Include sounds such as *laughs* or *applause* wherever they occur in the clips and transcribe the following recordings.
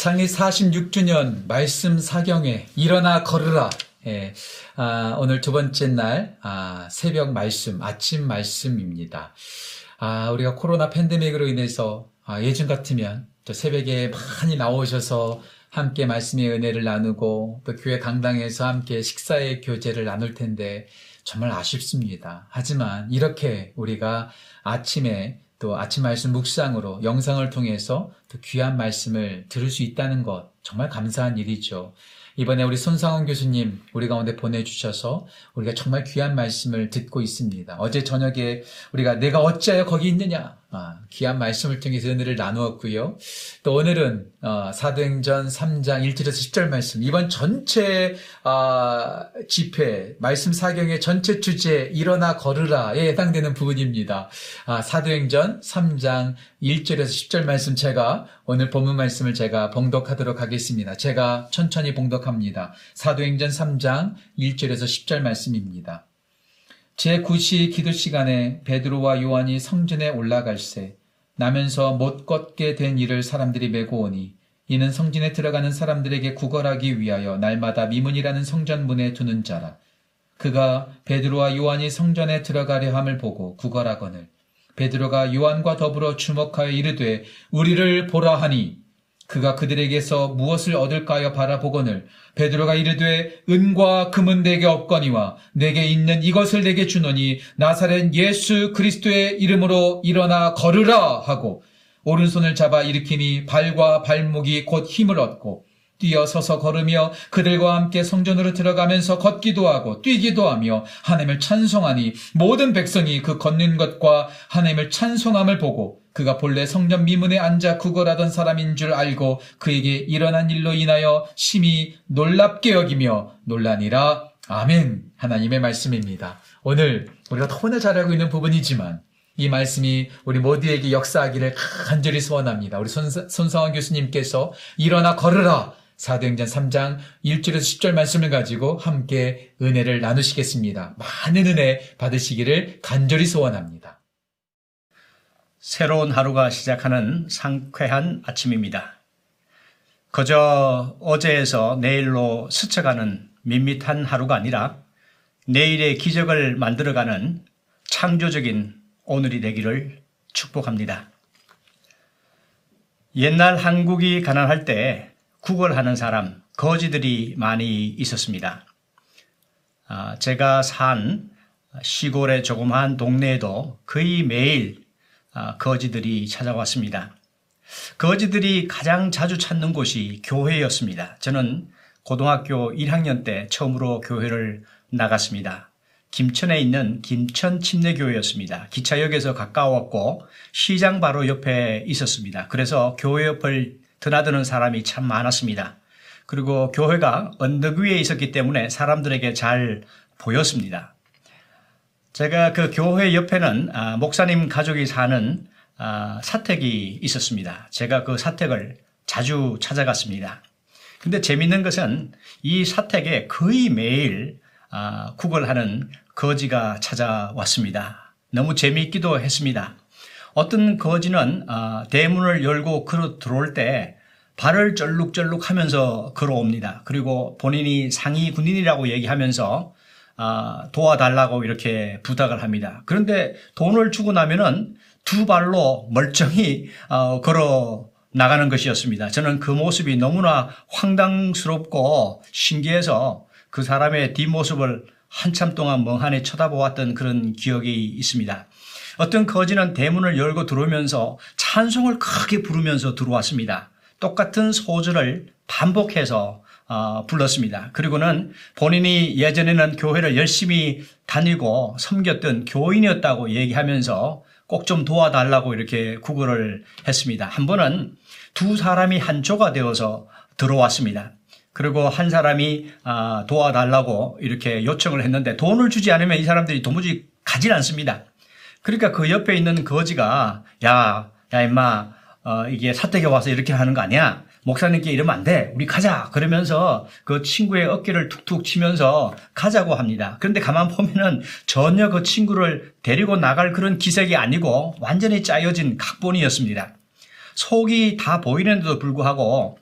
창립 46주년 말씀 사경회 일어나 걸으라. 예, 아, 오늘 두 번째 날 아, 새벽 말씀, 아침 말씀입니다. 아, 우리가 코로나 팬데믹으로 인해서 아, 예전 같으면 또 새벽에 많이 나오셔서 함께 말씀의 은혜를 나누고 또 교회 강당에서 함께 식사의 교제를 나눌 텐데 정말 아쉽습니다. 하지만 이렇게 우리가 아침에 또 아침 말씀 묵상으로 영상을 통해서 또 귀한 말씀을 들을 수 있다는 것 정말 감사한 일이죠. 이번에 우리 손상원 교수님 우리 가운데 보내주셔서 우리가 정말 귀한 말씀을 듣고 있습니다. 어제 저녁에 우리가 내가 어찌하여 거기 있느냐 아, 귀한 말씀을 통해서 은혜를 나누었고요. 또 오늘은 어, 사도행전 3장 1절에서 10절 말씀 이번 전체 어, 집회 말씀 사경의 전체 주제 일어나 걸으라에 해당되는 부분입니다. 아, 사도행전 3장 1절에서 10절 말씀 제가 오늘 본문 말씀을 제가 봉독하도록 하겠습니다. 제가 천천히 봉독합니다. 사도행전 3장 1절에서 10절 말씀입니다. 제9시 기도 시간에 베드로와 요한이 성전에 올라갈새 나면서 못 걷게 된 이를 사람들이 메고 오니 이는 성전에 들어가는 사람들에게 구걸하기 위하여 날마다 미문이라는 성전 문에 두는 자라. 그가 베드로와 요한이 성전에 들어가려 함을 보고 구걸하거늘 베드로가 요한과 더불어 주목하여 이르되 우리를 보라 하니 그가 그들에게서 무엇을 얻을까요? 바라보거늘 베드로가 이르되 은과 금은 내게 없거니와 내게 있는 이것을 내게 주노니 나사렛 예수 그리스도의 이름으로 일어나 걸으라 하고 오른손을 잡아 일으키니 발과 발목이 곧 힘을 얻고 뛰어 서서 걸으며 그들과 함께 성전으로 들어가면서 걷기도 하고 뛰기도 하며 하나님을 찬송하니 모든 백성이 그 걷는 것과 하나님을 찬송함을 보고 그가 본래 성전 미문에 앉아 구걸하던 사람인 줄 알고 그에게 일어난 일로 인하여 심히 놀랍게 여기며 놀라니라 아멘 하나님의 말씀입니다. 오늘 우리가 너무나 잘 알고 있는 부분이지만 이 말씀이 우리 모두에게 역사하기를 간절히 소원합니다. 우리 손, 손상원 교수님께서 일어나 걸으라 사도행전 3장 1절에서 10절 말씀을 가지고 함께 은혜를 나누시겠습니다. 많은 은혜 받으시기를 간절히 소원합니다. 새로운 하루가 시작하는 상쾌한 아침입니다. 그저 어제에서 내일로 스쳐가는 밋밋한 하루가 아니라 내일의 기적을 만들어가는 창조적인 오늘이 되기를 축복합니다. 옛날 한국이 가난할 때 구걸하는 사람, 거지들이 많이 있었습니다. 아, 제가 산 시골의 조그마한 동네에도 거의 매일 아, 거지들이 찾아왔습니다. 거지들이 가장 자주 찾는 곳이 교회였습니다. 저는 고등학교 1학년 때 처음으로 교회를 나갔습니다. 김천에 있는 김천 침례교회였습니다. 기차역에서 가까웠고 시장 바로 옆에 있었습니다. 그래서 교회 옆을 드나드는 사람이 참 많았습니다. 그리고 교회가 언덕 위에 있었기 때문에 사람들에게 잘 보였습니다. 제가 그 교회 옆에는 아, 목사님 가족이 사는 아, 사택이 있었습니다. 제가 그 사택을 자주 찾아갔습니다. 근데 재밌는 것은 이 사택에 거의 매일 아, 구걸하는 거지가 찾아왔습니다. 너무 재미있기도 했습니다. 어떤 거지는 대문을 열고 걸어 들어올 때 발을 쩔룩쩔룩 하면서 걸어옵니다. 그리고 본인이 상위 군인이라고 얘기하면서 도와달라고 이렇게 부탁을 합니다. 그런데 돈을 주고 나면은 두 발로 멀쩡히 어, 걸어 나가는 것이었습니다. 저는 그 모습이 너무나 황당스럽고 신기해서 그 사람의 뒷모습을 한참 동안 멍하니 쳐다보았던 그런 기억이 있습니다. 어떤 거지는 대문을 열고 들어오면서 찬송을 크게 부르면서 들어왔습니다. 똑같은 소절을 반복해서 어, 불렀습니다. 그리고는 본인이 예전에는 교회를 열심히 다니고 섬겼던 교인이었다고 얘기하면서 꼭 좀 도와달라고 이렇게 구걸을 했습니다. 한 번은 두 사람이 한조가 되어서 들어왔습니다. 그리고 한 사람이 아, 도와달라고 이렇게 요청을 했는데 돈을 주지 않으면 이 사람들이 도무지 가질 않습니다. 그러니까 그 옆에 있는 거지가 야, 야 임마 어, 이게 사택에 와서 이렇게 하는 거 아니야? 목사님께 이러면 안 돼. 우리 가자. 그러면서 그 친구의 어깨를 툭툭 치면서 가자고 합니다. 그런데 가만 보면은 전혀 그 친구를 데리고 나갈 그런 기색이 아니고 완전히 짜여진 각본이었습니다. 속이 다 보이는데도 불구하고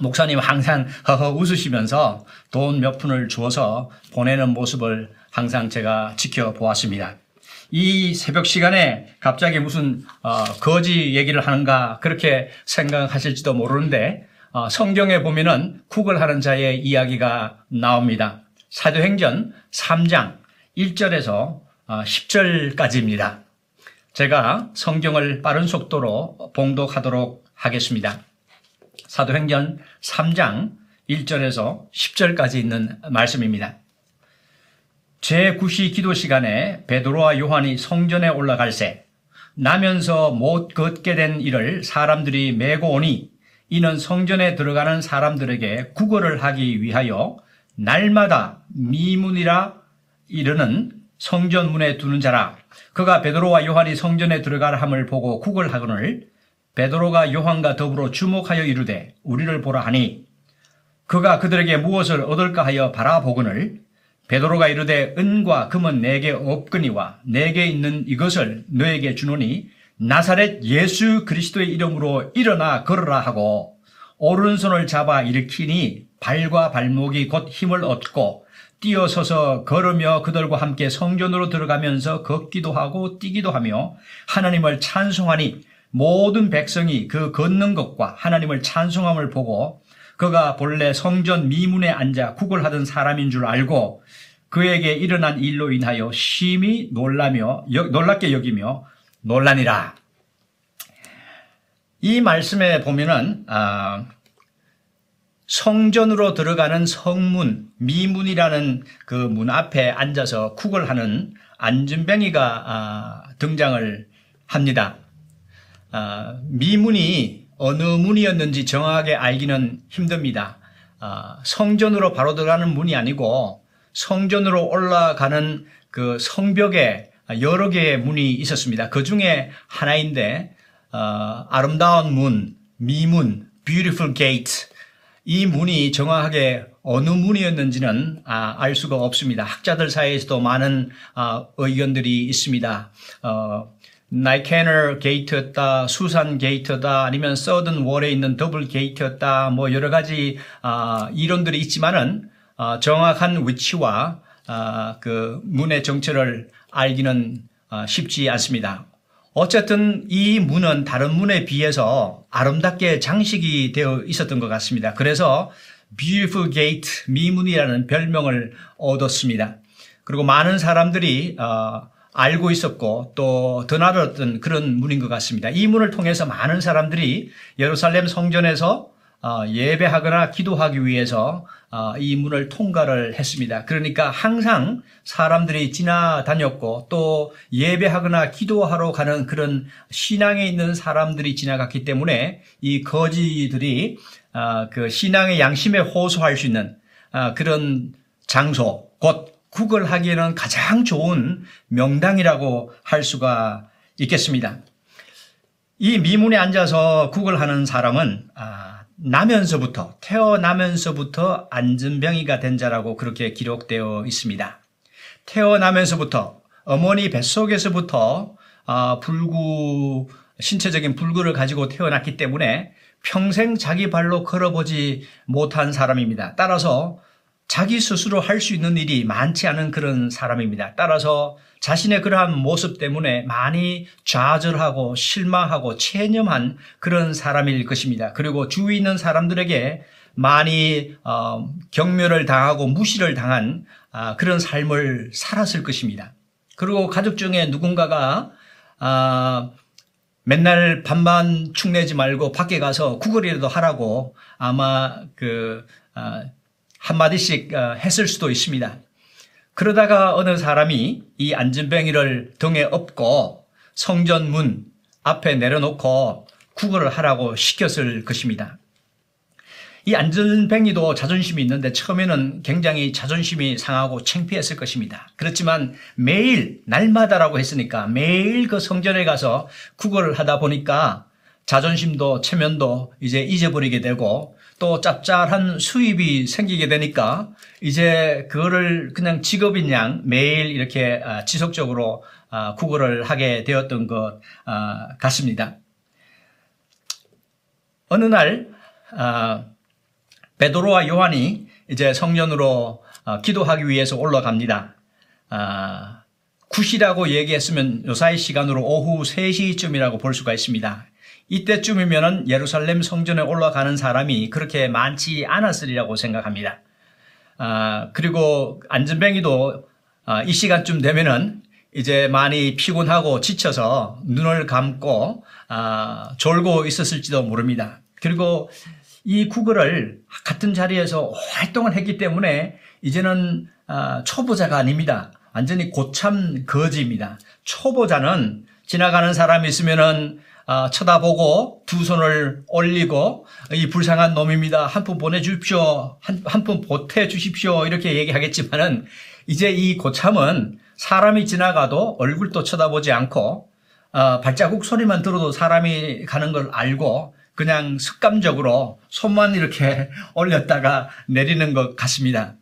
목사님 항상 허허 웃으시면서 돈 몇 푼을 주어서 보내는 모습을 항상 제가 지켜보았습니다. 이 새벽 시간에 갑자기 무슨 어, 거지 얘기를 하는가 그렇게 생각하실지도 모르는데 어, 성경에 보면은 국을 하는 자의 이야기가 나옵니다. 사도행전 3장 1절에서 어, 10절까지입니다. 제가 성경을 빠른 속도로 봉독하도록 하겠습니다. 사도행전 3장 1절에서 10절까지 있는 말씀입니다. 제9시 기도 시간에 베드로와 요한이 성전에 올라갈새 나면서 못 걷게 된 이를 사람들이 메고 오니 이는 성전에 들어가는 사람들에게 구걸을 하기 위하여 날마다 미문이라 이르는 성전 문에 두는 자라. 그가 베드로와 요한이 성전에 들어가라 함을 보고 구걸하거늘 베드로가 요한과 더불어 주목하여 이르되 우리를 보라 하니 그가 그들에게 무엇을 얻을까 하여 바라보거늘 베드로가 이르되 은과 금은 내게 없거니와 내게 있는 이것을 너에게 주노니 나사렛 예수 그리스도의 이름으로 일어나 걸으라 하고 오른손을 잡아 일으키니 발과 발목이 곧 힘을 얻고 뛰어서서 걸으며 그들과 함께 성전으로 들어가면서 걷기도 하고 뛰기도 하며 하나님을 찬송하니 모든 백성이 그 걷는 것과 하나님을 찬송함을 보고 그가 본래 성전 미문에 앉아 구걸하던 사람인 줄 알고 그에게 일어난 일로 인하여 심히 놀라며 놀랍게 여기며 놀라니라. 이 말씀에 보면은 아, 성전으로 들어가는 성문 미문이라는 그 문 앞에 앉아서 구걸하는 안전뱅이가 아, 등장을 합니다. 아, 미문이 어느 문이었는지 정확하게 알기는 힘듭니다. 아, 성전으로 바로 들어가는 문이 아니고 성전으로 올라가는 그 성벽에 여러 개의 문이 있었습니다. 그 중에 하나인데 어, 아름다운 문, 미문, beautiful gate 이 문이 정확하게 어느 문이었는지는 아, 알 수가 없습니다. 학자들 사이에서도 많은 아, 의견들이 있습니다. 어, 나이캐너 게이트였다, 수산 게이트다, 아니면 서든 월에 있는 더블 게이트였다, 뭐 여러 가지 아, 이론들이 있지만은 어, 정확한 위치와 어, 그 문의 정체를 알기는 어, 쉽지 않습니다. 어쨌든 이 문은 다른 문에 비해서 아름답게 장식이 되어 있었던 것 같습니다. 그래서 Beautiful Gate 미문이라는 별명을 얻었습니다. 그리고 많은 사람들이 알고 있었고 또 드나들었던 그런 문인 것 같습니다. 이 문을 통해서 많은 사람들이 예루살렘 성전에서 예배하거나 기도하기 위해서 어, 이 문을 통과를 했습니다. 그러니까 항상 사람들이 지나다녔고 또 예배하거나 기도하러 가는 그런 신앙에 있는 사람들이 지나갔기 때문에 이 거지들이 어, 그 신앙의 양심에 호소할 수 있는 어, 그런 장소, 곧 구걸하기에는 가장 좋은 명당이라고 할 수가 있겠습니다. 이 미문에 앉아서 구걸하는 사람은 나면서부터 태어나면서부터 안전병이가 된 자라고 그렇게 기록되어 있습니다. 태어나면서부터 어머니 뱃속에서부터 아, 불구 신체적인 불구를 가지고 태어났기 때문에 평생 자기 발로 걸어보지 못한 사람입니다. 따라서 자기 스스로 할 수 있는 일이 많지 않은 그런 사람입니다. 따라서 자신의 그러한 모습 때문에 많이 좌절하고 실망하고 체념한 그런 사람일 것입니다. 그리고 주위 있는 사람들에게 많이 어, 경멸을 당하고 무시를 당한 아, 그런 삶을 살았을 것입니다. 그리고 가족 중에 누군가가 아, 맨날 반반 축내지 말고 밖에 가서 구걸이라도 하라고 아마 그 아, 한마디씩 어, 했을 수도 있습니다. 그러다가 어느 사람이 이 안전뱅이를 등에 업고 성전 문 앞에 내려놓고 구걸을 하라고 시켰을 것입니다. 이 안전뱅이도 자존심이 있는데 처음에는 굉장히 자존심이 상하고 창피했을 것입니다. 그렇지만 매일 날마다라고 했으니까 매일 그 성전에 가서 구걸을 하다 보니까 자존심도 체면도 이제 잊어버리게 되고 또 짭짤한 수입이 생기게 되니까 이제 그거를 그냥 직업인 양 매일 이렇게 아, 지속적으로 아, 구걸을 하게 되었던 것 아, 같습니다. 어느 날 베드로와 요한이 이제 성전으로 어, 기도하기 위해서 올라갑니다. 아, 9시라고 얘기했으면 요사이 시간으로 오후 3시쯤이라고 볼 수가 있습니다. 이때쯤이면은 예루살렘 성전에 올라가는 사람이 그렇게 많지 않았으리라고 생각합니다. 아, 그리고 안전뱅이도 아, 이 시간쯤 되면은 이제 많이 피곤하고 지쳐서 눈을 감고 아, 졸고 있었을지도 모릅니다. 그리고 이 구글을 같은 자리에서 활동을 했기 때문에 이제는 아, 초보자가 아닙니다. 완전히 고참 거지입니다. 초보자는 지나가는 사람이 있으면은 아, 쳐다보고 두 손을 올리고 이 불쌍한 놈입니다. 한 푼 보내주십시오. 한, 한푼 보태 주십시오. 이렇게 얘기하겠지만은 이제 이 고참은 사람이 지나가도 얼굴도 쳐다보지 않고 어, 발자국 소리만 들어도 사람이 가는 걸 알고 그냥 습관적으로 손만 이렇게 *laughs* 올렸다가 내리는 것 같습니다.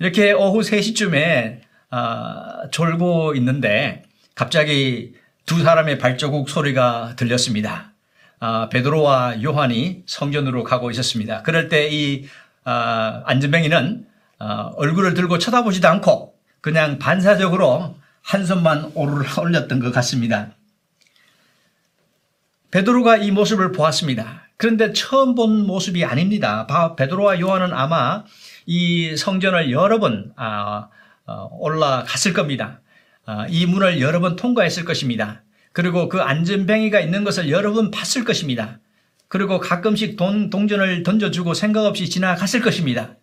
이렇게 오후 3시쯤에 어, 졸고 있는데 갑자기 두 사람의 발자국 소리가 들렸습니다. 아, 베드로와 요한이 성전으로 가고 있었습니다. 그럴 때이 안전뱅이는 어, 얼굴을 들고 쳐다보지도 않고 그냥 반사적으로 한 손만 올렸던 것 같습니다. 베드로가 이 모습을 보았습니다. 그런데 처음 본 모습이 아닙니다. 바- 베드로와 요한은 아마 이 성전을 여러 번 아, 어, 올라갔을 겁니다. 아, 이 문을 여러 번 통과했을 것입니다. 그리고 그 안전뱅이가 있는 것을 여러 번 봤을 것입니다. 그리고 가끔씩 돈, 동전을 던져주고 생각 없이 지나갔을 것입니다.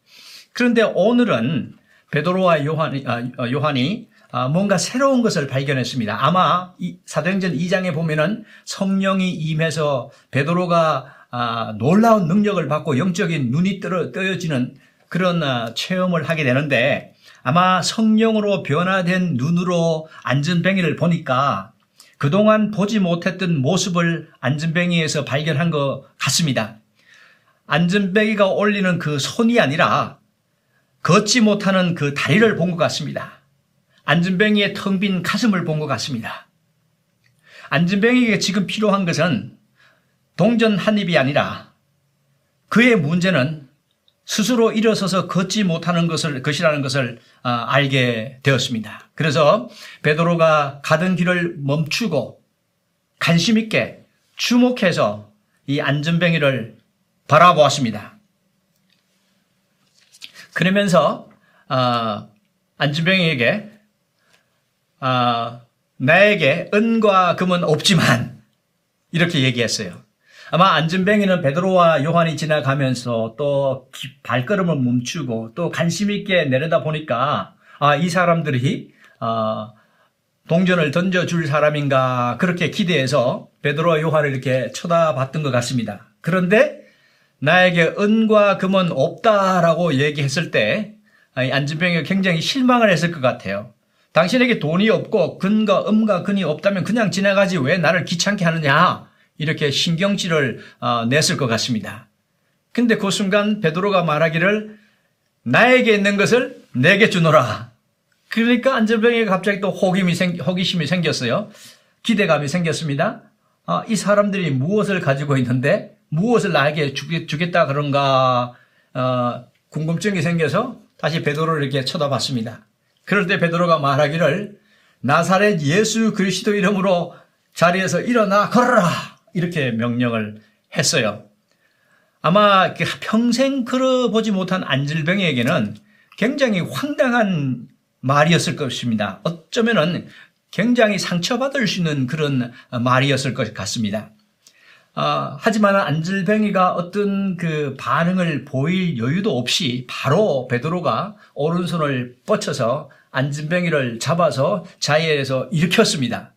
그런데 오늘은 베드로와 요한이, 아, 어, 요한이 아, 뭔가 새로운 것을 발견했습니다. 아마 이 사도행전 2장에 보면은 성령이 임해서 베드로가 아, 놀라운 능력을 받고 영적인 눈이 떠, 떠여지는 그런 아, 체험을 하게 되는데 아마 성령으로 변화된 눈으로 안전뱅이를 보니까 그동안 보지 못했던 모습을 안전뱅이에서 발견한 것 같습니다. 안전뱅이가 올리는 그 손이 아니라 걷지 못하는 그 다리를 본 것 같습니다. 안전뱅이의 텅 빈 가슴을 본 것 같습니다. 안전뱅이에게 지금 필요한 것은 동전 한 입이 아니라 그의 문제는 스스로 일어서서 걷지 못하는 것을 것이라는 것을 아, 알게 되었습니다. 그래서 베드로가 가던 길을 멈추고 관심 있게 주목해서 이 안전뱅이를 바라보았습니다. 그러면서 아, 안전뱅이에게 아, 나에게 은과 금은 없지만 이렇게 얘기했어요. 아마 안전뱅이는 베드로와 요한이 지나가면서 또 기- 발걸음을 멈추고 또 관심 있게 내려다 보니까 아, 이 사람들이 아, 동전을 던져줄 사람인가 그렇게 기대해서 베드로와 요한을 이렇게 쳐다봤던 것 같습니다. 그런데 나에게 은과 금은 없다라고 얘기했을 때 아, 이 안전뱅이가 굉장히 실망을 했을 것 같아요. 당신에게 돈이 없고 근과 음과 근이 없다면 그냥 지나가지 왜 나를 귀찮게 하느냐 이렇게 신경질을 어, 냈을 것 같습니다. 근데 그 순간 베드로가 말하기를 나에게 있는 것을 내게 주노라. 그러니까 안전병에게 갑자기 또 호기심이, 생, 호기심이 생겼어요. 기대감이 생겼습니다. 아, 이 사람들이 무엇을 가지고 있는데 무엇을 나에게 주겠, 주겠다 그런가 어, 궁금증이 생겨서 다시 베드로를 이렇게 쳐다봤습니다. 그럴 때 베드로가 말하기를 나사렛 예수 그리스도 이름으로 자리에서 일어나 걸어라 이렇게 명령을 했어요. 아마 그 평생 걸어보지 못한 안질병에게는 굉장히 황당한 말이었을 것입니다. 어쩌면은 굉장히 상처받을 수 있는 그런 말이었을 것 같습니다. 아, 하지만 안질뱅이가 어떤 그 반응을 보일 여유도 없이 바로 베드로가 오른손을 뻗쳐서 안진뱅이를 잡아서 자리에서 일으켰습니다.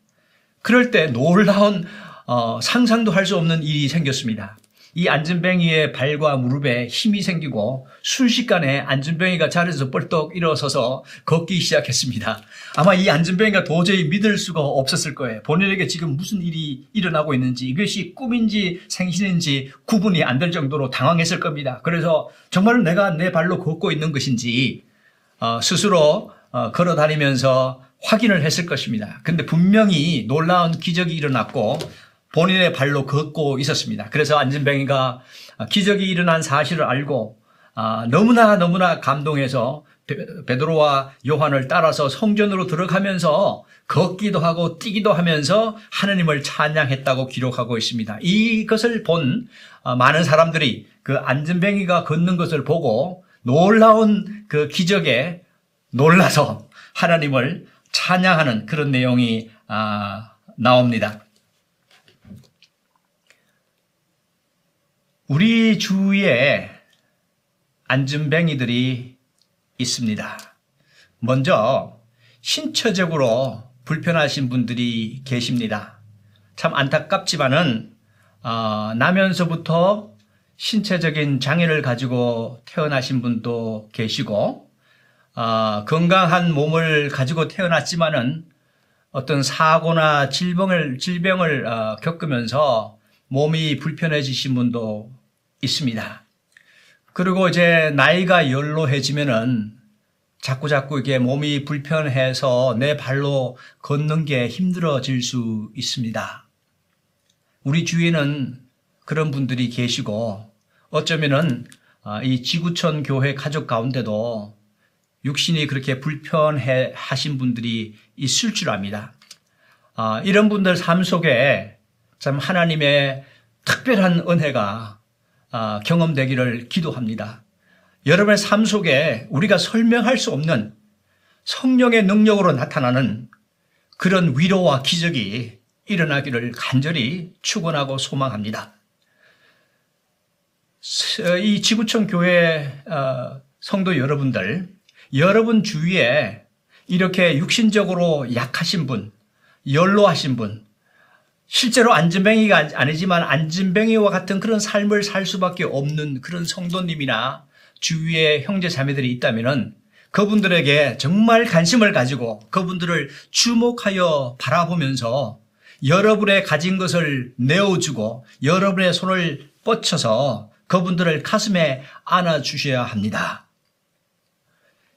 그럴 때 놀라운 어, 상상도 할 수 없는 일이 생겼습니다. 이 안전뱅이의 발과 무릎에 힘이 생기고 순식간에 안전뱅이가 자리에서 뻘떡 일어서서 걷기 시작했습니다. 아마 이 안전뱅이가 도저히 믿을 수가 없었을 거예요. 본인에게 지금 무슨 일이 일어나고 있는지 이것이 꿈인지 생신인지 구분이 안 될 정도로 당황했을 겁니다. 그래서 정말 내가 내 발로 걷고 있는 것인지 어, 스스로 어, 걸어 다니면서 확인을 했을 것입니다. 근데 분명히 놀라운 기적이 일어났고 본인의 발로 걷고 있었습니다. 그래서 안진뱅이가 기적이 일어난 사실을 알고 아, 너무나 너무나 감동해서 베- 베드로와 요한을 따라서 성전으로 들어가면서 걷기도 하고 뛰기도 하면서 하느님을 찬양했다고 기록하고 있습니다. 이것을 본 아, 많은 사람들이 그 안전뱅이가 걷는 것을 보고 놀라운 그 기적에 놀라서 하나님을 찬양하는 그런 내용이 아, 나옵니다. 우리 주위에 안전뱅이들이 있습니다. 먼저 신체적으로 불편하신 분들이 계십니다. 참 안타깝지만은 어, 나면서부터 신체적인 장애를 가지고 태어나신 분도 계시고 어, 건강한 몸을 가지고 태어났지만은 어떤 사고나 질병을 질병을 어, 겪으면서 몸이 불편해지신 분도 있습니다. 그리고 이제 나이가 연로해지면은 자꾸 자꾸 이게 몸이 불편해서 내 발로 걷는 게 힘들어질 수 있습니다. 우리 주위에는 그런 분들이 계시고 어쩌면은 아, 이 지구촌 교회 가족 가운데도 육신이 그렇게 불편해 하신 분들이 있을 줄 압니다. 아, 이런 분들 삶 속에 참 하나님의 특별한 은혜가 아, 경험되기를 기도합니다. 여러분의 삶 속에 우리가 설명할 수 없는 성령의 능력으로 나타나는 그런 위로와 기적이 일어나기를 간절히 축원하고 소망합니다. 이 지구촌 교회 어, 성도 여러분들, 여러분 주위에 이렇게 육신적으로 약하신 분, 연로하신 분, 실제로 안진뱅이가 아니지만 안진뱅이와 같은 그런 삶을 살 수밖에 없는 그런 성도님이나 주위에 형제 자매들이 있다면은 그분들에게 정말 관심을 가지고 그분들을 주목하여 바라보면서 여러분의 가진 것을 내어주고 여러분의 손을 뻗쳐서 그분들을 가슴에 안아주셔야 합니다.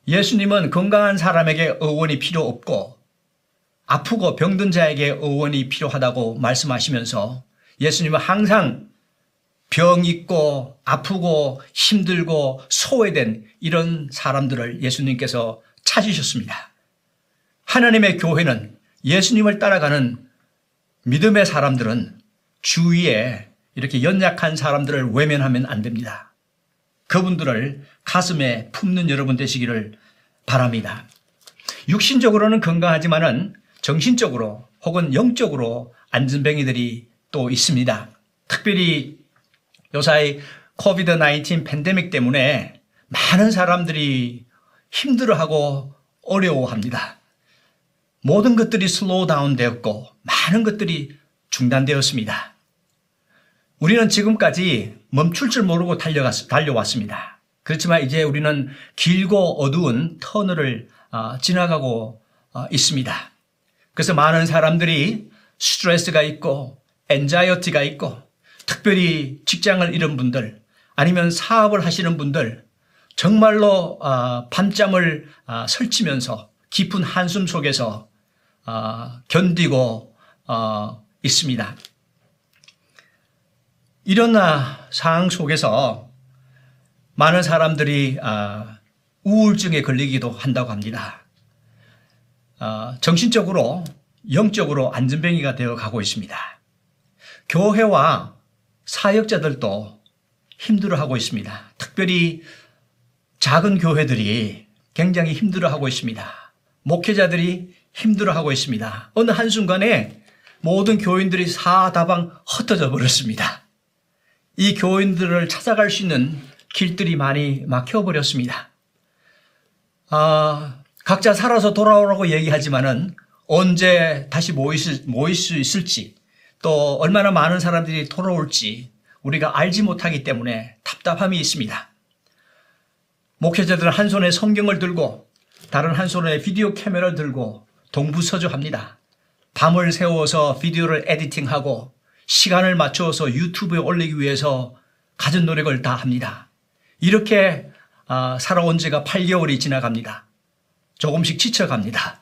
예수님은 건강한 사람에게 의원이 필요 없고 아프고 병든 자에게 의원이 필요하다고 말씀하시면서 예수님은 항상 병 있고 아프고 힘들고 소외된 이런 사람들을 예수님께서 찾으셨습니다. 하나님의 교회는 예수님을 따라가는 믿음의 사람들은 주위에 이렇게 연약한 사람들을 외면하면 안 됩니다. 그분들을 가슴에 품는 여러분 되시기를 바랍니다. 육신적으로는 건강하지만은 정신적으로 혹은 영적으로 앉은뱅이들이 또 있습니다. 특별히 요사이 COVID 19 팬데믹 때문에 많은 사람들이 힘들어하고 어려워합니다. 모든 것들이 slow down 되었고 많은 것들이 중단되었습니다. 우리는 지금까지 멈출 줄 모르고 달려갔, 달려왔습니다. 그렇지만 이제 우리는 길고 어두운 터널을 어, 지나가고 어, 있습니다. 그래서 많은 사람들이 스트레스가 있고 엔자이어티가 있고 특별히 직장을 잃은 분들 아니면 사업을 하시는 분들 정말로 어, 밤잠을 어, 설치면서 깊은 한숨 속에서 어, 견디고 어, 있습니다. 이런 아, 상황 속에서 많은 사람들이 아, 우울증에 걸리기도 한다고 합니다. 아, 정신적으로, 영적으로 안전뱅이가 되어 가고 있습니다. 교회와 사역자들도 힘들어하고 있습니다. 특별히 작은 교회들이 굉장히 힘들어하고 있습니다. 목회자들이 힘들어하고 있습니다. 어느 한순간에 모든 교인들이 사다방 흩어져 버렸습니다. 이 교인들을 찾아갈 수 있는 길들이 많이 막혀버렸습니다. 아, 각자 살아서 돌아오라고 얘기하지만은 언제 다시 모일 수, 모일 수 있을지 또 얼마나 많은 사람들이 돌아올지 우리가 알지 못하기 때문에 답답함이 있습니다. 목회자들은 한 손에 성경을 들고 다른 한 손에 비디오 카메라를 들고 동부서주합니다. 밤을 새워서 비디오를 에디팅하고 시간을 맞추어서 유튜브에 올리기 위해서 가진 노력을 다 합니다. 이렇게 아, 살아온 지가 8개월이 지나갑니다. 조금씩 지쳐갑니다.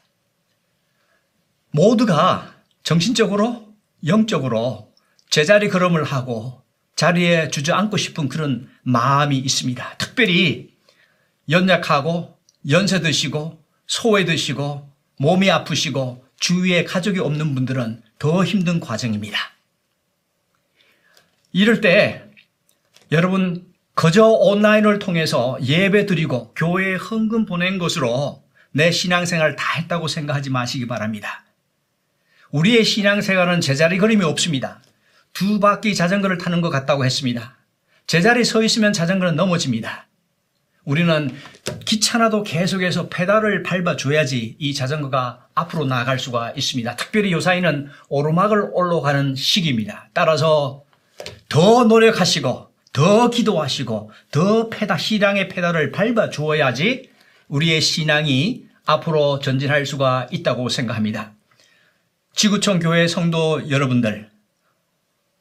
모두가 정신적으로, 영적으로 제자리 걸음을 하고 자리에 주저앉고 싶은 그런 마음이 있습니다. 특별히 연약하고 연세 드시고 소외 드시고 몸이 아프시고 주위에 가족이 없는 분들은 더 힘든 과정입니다. 이럴 때 여러분 그저 온라인을 통해서 예배 드리고 교회에 헌금 보낸 것으로 내 신앙생활 다 했다고 생각하지 마시기 바랍니다. 우리의 신앙생활은 제자리 걸음이 없습니다. 두 바퀴 자전거를 타는 것 같다고 했습니다. 제자리 서 있으면 자전거는 넘어집니다. 우리는 귀찮아도 계속해서 페달을 밟아줘야지 이 자전거가 앞으로 나아갈 수가 있습니다. 특별히 요사이는 오르막을 올라가는 시기입니다. 따라서 더 노력하시고 더 기도하시고 더 페달 신앙의 페달을 밟아 주어야지 우리의 신앙이 앞으로 전진할 수가 있다고 생각합니다. 지구촌 교회 성도 여러분들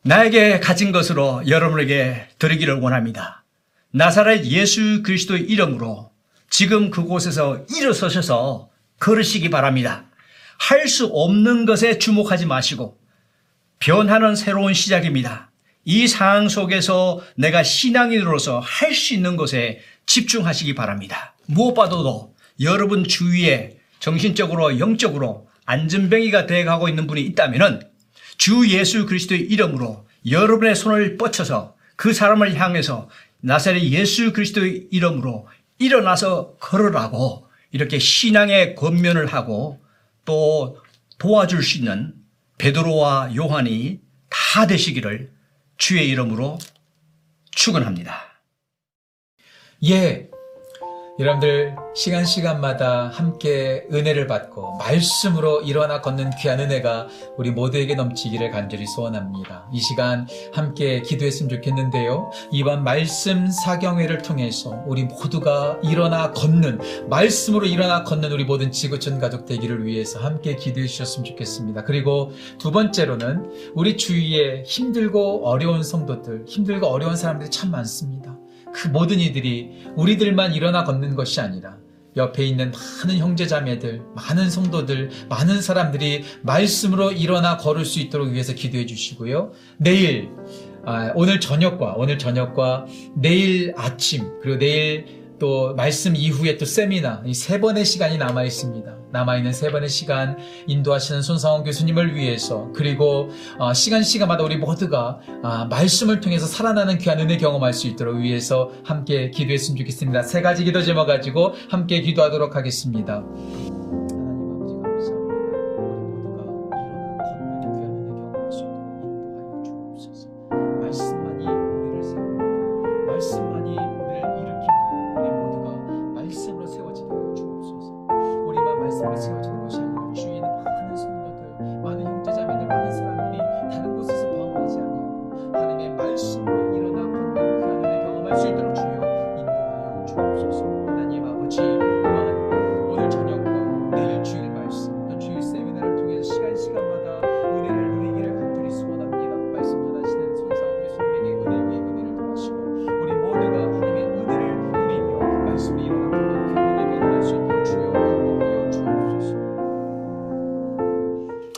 나에게 가진 것으로 여러분에게 드리기를 원합니다. 나사렛 예수 그리스도의 이름으로 지금 그곳에서 일어서셔서 걸으시기 바랍니다. 할 수 없는 것에 주목하지 마시고 변하는 새로운 시작입니다. 이 상황 속에서 내가 신앙인으로서 할 수 있는 것에 집중하시기 바랍니다. 무엇보다도 여러분 주위에 정신적으로 영적으로 안전뱅이가 되어가고 있는 분이 있다면 주 예수 그리스도의 이름으로 여러분의 손을 뻗쳐서 그 사람을 향해서 나사렛 예수 그리스도의 이름으로 일어나서 걸으라고 이렇게 신앙의 권면을 하고 또 도와줄 수 있는 베드로와 요한이 다 되시기를 주의 이름으로 축원합니다. 예. 여러분들 시간 시간마다 함께 은혜를 받고 말씀으로 일어나 걷는 귀한 은혜가 우리 모두에게 넘치기를 간절히 소원합니다. 이 시간 함께 기도했으면 좋겠는데요. 이번 말씀 사경회를 통해서 우리 모두가 일어나 걷는 말씀으로 일어나 걷는 우리 모든 지구촌 가족 되기를 위해서 함께 기도해 주셨으면 좋겠습니다. 그리고 두 번째로는 우리 주위에 힘들고 어려운 성도들, 힘들고 어려운 사람들이 참 많습니다. 그 모든 이들이 우리들만 일어나 걷는 것이 아니라 옆에 있는 많은 형제자매들, 많은 성도들, 많은 사람들이 말씀으로 일어나 걸을 수 있도록 위해서 기도해 주시고요. 내일, 아, 오늘 저녁과, 오늘 저녁과 내일 아침, 그리고 내일 또 말씀 이후에 또 세미나 이 세 번의 시간이 남아 있습니다. 남아 있는 세 번의 시간 인도하시는 손상원 교수님을 위해서 그리고 어, 시간 시간마다 우리 모두가 아, 말씀을 통해서 살아나는 귀한 은혜 경험할 수 있도록 위해서 함께 기도했으면 좋겠습니다. 세 가지 기도 제목 가지고 함께 기도하도록 하겠습니다.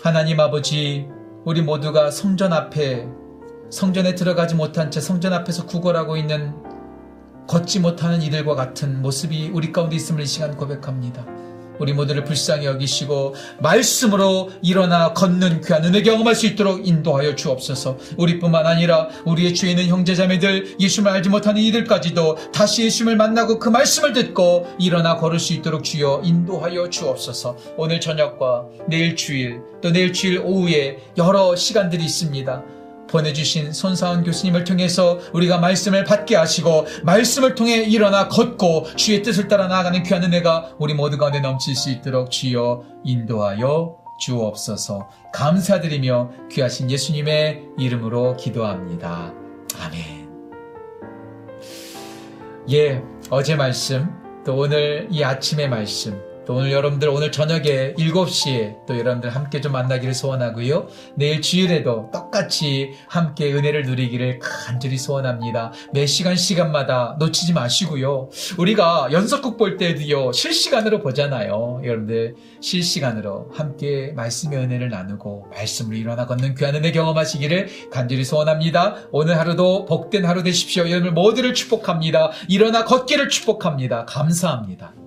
하나님 아버지 우리 모두가 성전 앞에 성전에 들어가지 못한 채 성전 앞에서 구걸하고 있는 걷지 못하는 이들과 같은 모습이 우리 가운데 있음을 이 시간 고백합니다. 우리 모두를 불쌍히 여기시고 말씀으로 일어나 걷는 귀한 은혜 경험할 수 있도록 인도하여 주옵소서. 우리뿐만 아니라 우리의 주에 있는 형제자매들 예수를 알지 못하는 이들까지도 다시 예수를 만나고 그 말씀을 듣고 일어나 걸을 수 있도록 주여 인도하여 주옵소서. 오늘 저녁과 내일 주일 또 내일 주일 오후에 여러 시간들이 있습니다. 보내주신 손사원 교수님을 통해서 우리가 말씀을 받게 하시고 말씀을 통해 일어나 걷고 주의 뜻을 따라 나아가는 귀한 은혜가 우리 모두 가운데 넘칠 수 있도록 주여 인도하여 주옵소서 감사드리며 귀하신 예수님의 이름으로 기도합니다. 아멘. 예, 어제 말씀 또 오늘 이 아침의 말씀 또 오늘 여러분들 오늘 저녁에 7시에 또 여러분들 함께 좀 만나기를 소원하고요. 내일 주일에도 똑같이 함께 은혜를 누리기를 간절히 소원합니다. 매 시간 시간마다 놓치지 마시고요. 우리가 연속극 볼 때도요. 실시간으로 보잖아요. 여러분들 실시간으로 함께 말씀의 은혜를 나누고 말씀으로 일어나 걷는 귀한 은혜 경험하시기를 간절히 소원합니다. 오늘 하루도 복된 하루 되십시오. 여러분들 모두를 축복합니다. 일어나 걷기를 축복합니다. 감사합니다.